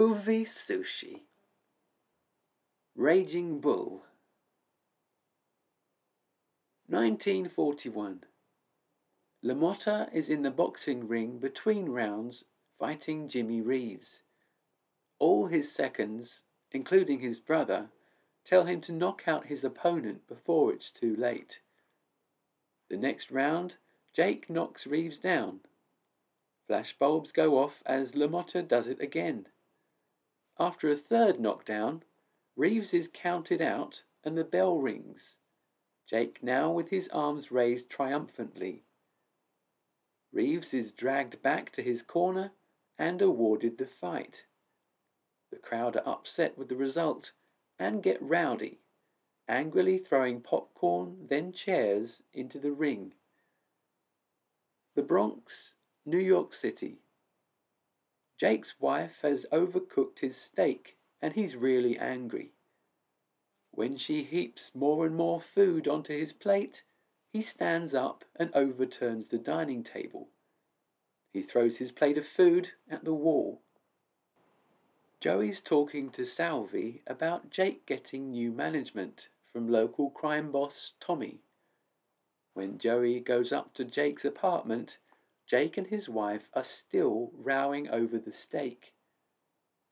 Movie Sushi. Raging Bull. 1941. LaMotta is in the boxing ring between rounds fighting Jimmy Reeves. All his seconds, including his brother, tell him to knock out his opponent before it's too late. The next round, Jake knocks Reeves down. Flashbulbs go off as LaMotta does it again. After a third knockdown, Reeves is counted out and the bell rings. Jake now with his arms raised triumphantly. Reeves is dragged back to his corner and awarded the fight. The crowd are upset with the result and get rowdy, angrily throwing popcorn, then chairs, into the ring. The Bronx, New York City. Jake's wife has overcooked his steak and he's really angry. When she heaps more and more food onto his plate, he stands up and overturns the dining table. He throws his plate of food at the wall. Joey's talking to Salvi about Jake getting new management from local crime boss Tommy. When Joey goes up to Jake's apartment, Jake and his wife are still rowing over the steak.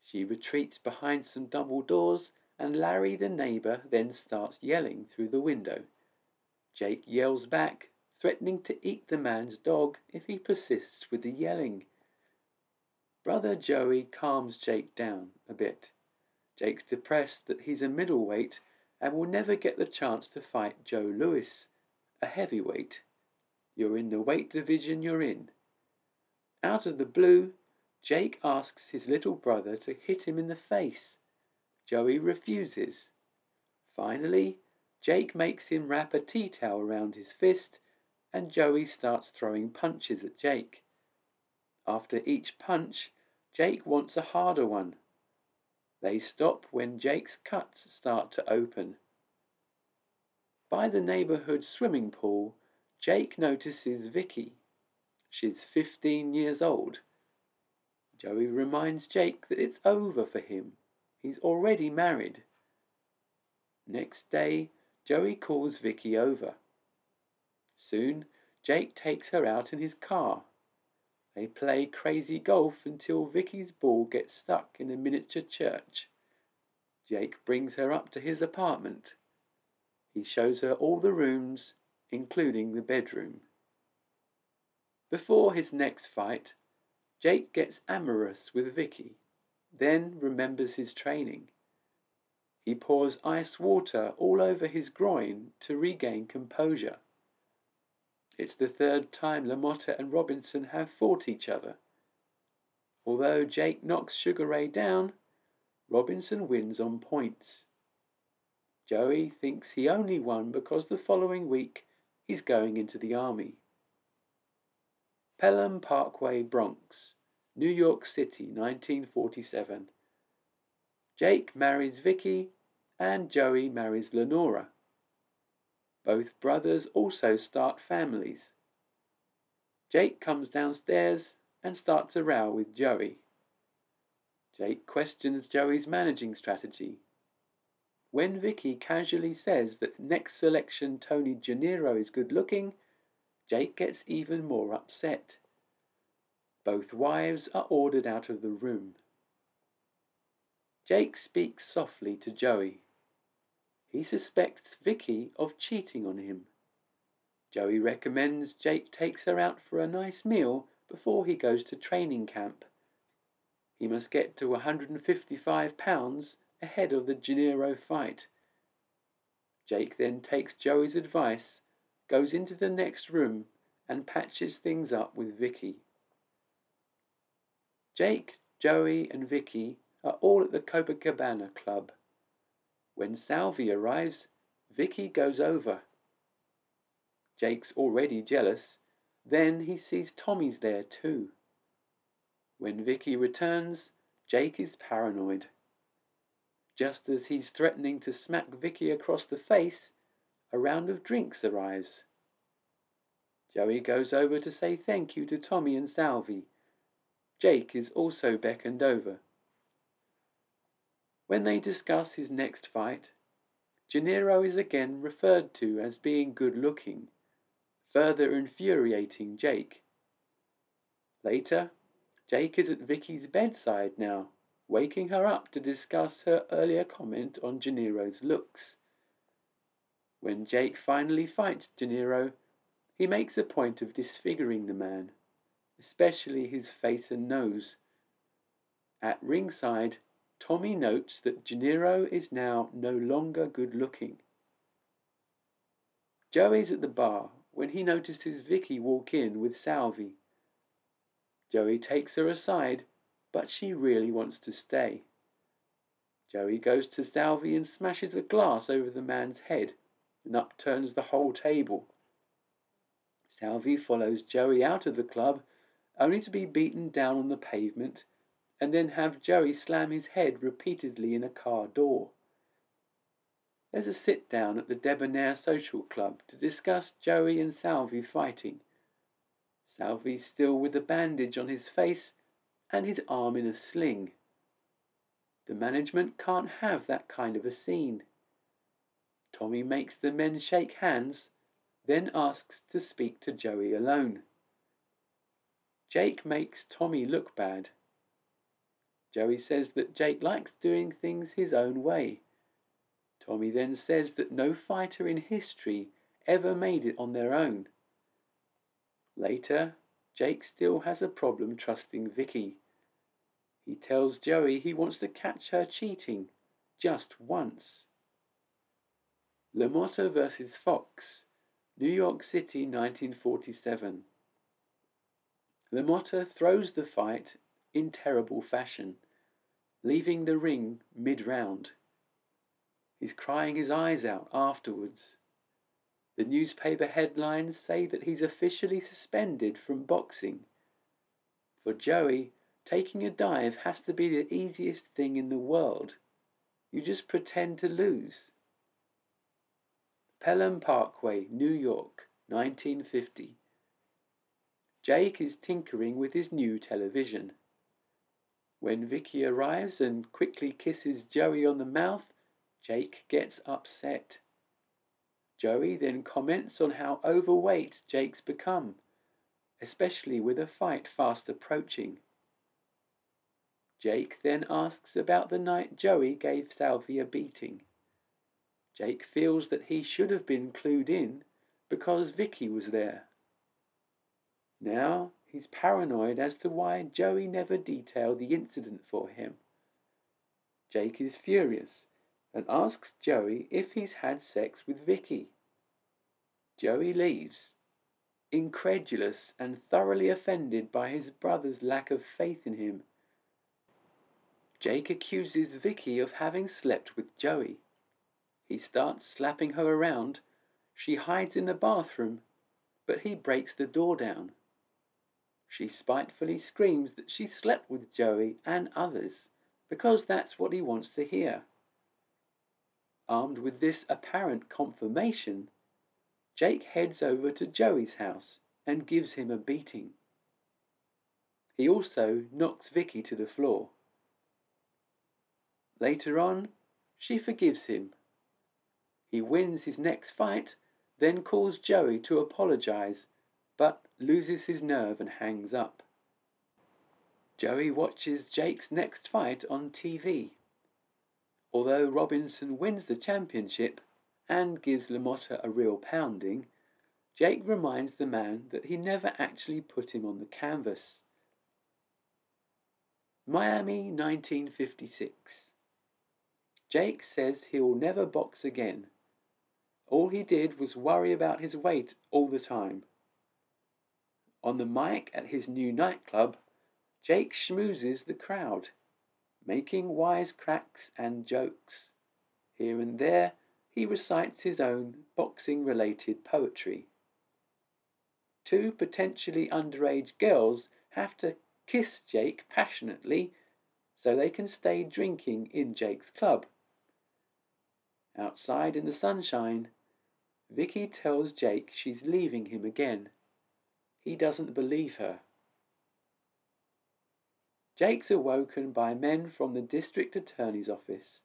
She retreats behind some double doors, and Larry, the neighbour, then starts yelling through the window. Jake yells back, threatening to eat the man's dog if he persists with the yelling. Brother Joey calms Jake down a bit. Jake's depressed that he's a middleweight and will never get the chance to fight Joe Louis, a heavyweight. You're in the weight division you're in. Out of the blue, Jake asks his little brother to hit him in the face. Joey refuses. Finally, Jake makes him wrap a tea towel around his fist, and Joey starts throwing punches at Jake. After each punch, Jake wants a harder one. They stop when Jake's cuts start to open. By the neighborhood swimming pool, Jake notices Vicky. She's 15 years old. Joey reminds Jake that it's over for him. He's already married. Next day, Joey calls Vicky over. Soon, Jake takes her out in his car. They play crazy golf until Vicky's ball gets stuck in a miniature church. Jake brings her up to his apartment. He shows her all the rooms including the bedroom. Before his next fight, Jake gets amorous with Vicky, then remembers his training. He pours ice water all over his groin to regain composure. It's the third time LaMotta and Robinson have fought each other. Although Jake knocks Sugar Ray down, Robinson wins on points. Joey thinks he only won because the following week he's going into the army. Pelham Parkway, Bronx, New York City, 1947. Jake marries Vicky and Joey marries Lenora. Both brothers also start families. Jake comes downstairs and starts a row with Joey. Jake questions Joey's managing strategy when Vicky casually says that next selection Tony Janiro is good looking, Jake gets even more upset. Both wives are ordered out of the room. Jake speaks softly to Joey. He suspects Vicky of cheating on him. Joey recommends Jake takes her out for a nice meal before he goes to training camp. He must get to 155 pounds ahead of the Janiro fight. Jake then takes Joey's advice, goes into the next room, and patches things up with Vicky. Jake, Joey, and Vicky are all at the Copacabana Club. When Salvi arrives, Vicky goes over. Jake's already jealous. Then he sees Tommy's there too. When Vicky returns, Jake is paranoid. Just as he's threatening to smack Vicky across the face, a round of drinks arrives. Joey goes over to say thank you to Tommy and Salvi. Jake is also beckoned over. When they discuss his next fight, Janiro is again referred to as being good looking, further infuriating Jake. Later, Jake is at Vicky's bedside now, waking her up to discuss her earlier comment on Janiro's looks. When Jake finally fights Janiro, he makes a point of disfiguring the man, especially his face and nose. At ringside, Tommy notes that Janiro is now no longer good looking. Joey's at the bar when he notices Vicky walk in with Salvi. Joey takes her aside, but she really wants to stay. Joey goes to Salvi and smashes a glass over the man's head and upturns the whole table. Salvi follows Joey out of the club, only to be beaten down on the pavement and then have Joey slam his head repeatedly in a car door. There's a sit down at the Debonair Social Club to discuss Joey and Salvi fighting. Salvi still with a bandage on his face and his arm in a sling. The management can't have that kind of a scene. Tommy makes the men shake hands, then asks to speak to Joey alone. Jake makes Tommy look bad. Joey says that Jake likes doing things his own way. Tommy then says that no fighter in history ever made it on their own. Later, Jake still has a problem trusting Vicky. He tells Joey he wants to catch her cheating just once. LaMotta vs. Fox, New York City, 1947. LaMotta throws the fight in terrible fashion, leaving the ring mid round. He's crying his eyes out afterwards. The newspaper headlines say that he's officially suspended from boxing. For Joey, taking a dive has to be the easiest thing in the world. You just pretend to lose. Pelham Parkway, New York, 1950. Jake is tinkering with his new television. When Vicky arrives and quickly kisses Joey on the mouth, Jake gets upset. Joey then comments on how overweight Jake's become, especially with a fight fast approaching. Jake then asks about the night Joey gave Salvi a beating. Jake feels that he should have been clued in because Vicky was there. Now he's paranoid as to why Joey never detailed the incident for him. Jake is furious and asks Joey if he's had sex with Vicky. Joey leaves, incredulous and thoroughly offended by his brother's lack of faith in him. Jake accuses Vicky of having slept with Joey. He starts slapping her around. She hides in the bathroom, but he breaks the door down. She spitefully screams that she slept with Joey and others because that's what he wants to hear. Armed with this apparent confirmation, Jake heads over to Joey's house and gives him a beating. He also knocks Vicky to the floor. Later on, she forgives him. He wins his next fight, then calls Joey to apologize, but loses his nerve and hangs up. Joey watches Jake's next fight on TV. Although Robinson wins the championship and gives LaMotta a real pounding, Jake reminds the man that he never actually put him on the canvas. Miami 1956. Jake says he will never box again. All he did was worry about his weight all the time. On the mic at his new nightclub, Jake schmoozes the crowd making wise cracks and jokes. Here and there, he recites his own boxing related poetry. Two potentially underage girls have to kiss Jake passionately so they can stay drinking in Jake's club. Outside in the sunshine, Vicky tells Jake she's leaving him again. He doesn't believe her. Jake's awoken by men from the district attorney's office.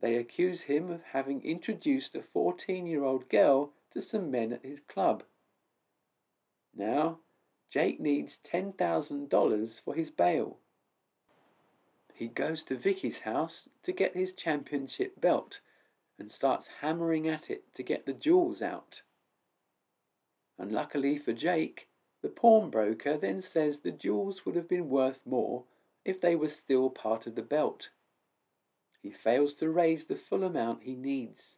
They accuse him of having introduced a 14 year old girl to some men at his club. Now, Jake needs $10,000 for his bail. He goes to Vicky's house to get his championship belt and starts hammering at it to get the jewels out. Unluckily for Jake, the pawnbroker then says the jewels would have been worth more if they were still part of the belt. He fails to raise the full amount he needs.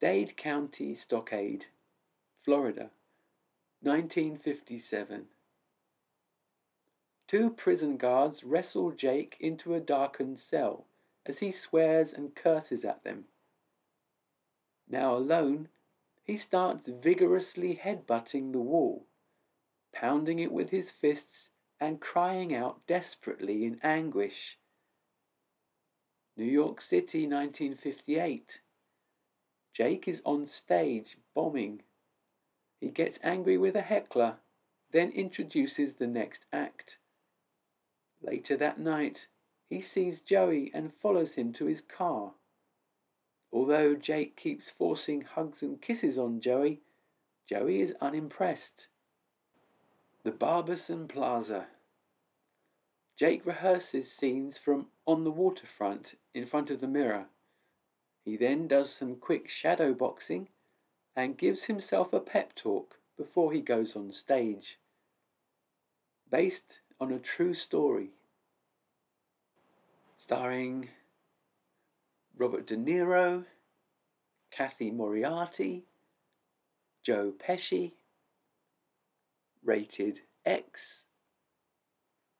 Dade County Stockade, Florida, 1957. Two prison guards wrestle Jake into a darkened cell as he swears and curses at them. Now alone, he starts vigorously headbutting the wall, pounding it with his fists and crying out desperately in anguish. New York City, 1958. Jake is on stage bombing. He gets angry with a heckler, then introduces the next act. Later that night, he sees Joey and follows him to his car. Although Jake keeps forcing hugs and kisses on Joey, Joey is unimpressed. The Barbizon Plaza. Jake rehearses scenes from on the waterfront in front of the mirror. He then does some quick shadow boxing and gives himself a pep talk before he goes on stage. Based on a true story starring Robert De Niro, Cathy Moriarty, Joe Pesci, rated X,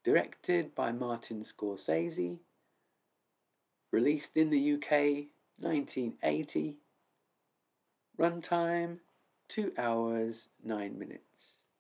directed by Martin Scorsese, released in the UK 1980, runtime 2 hours 9 minutes.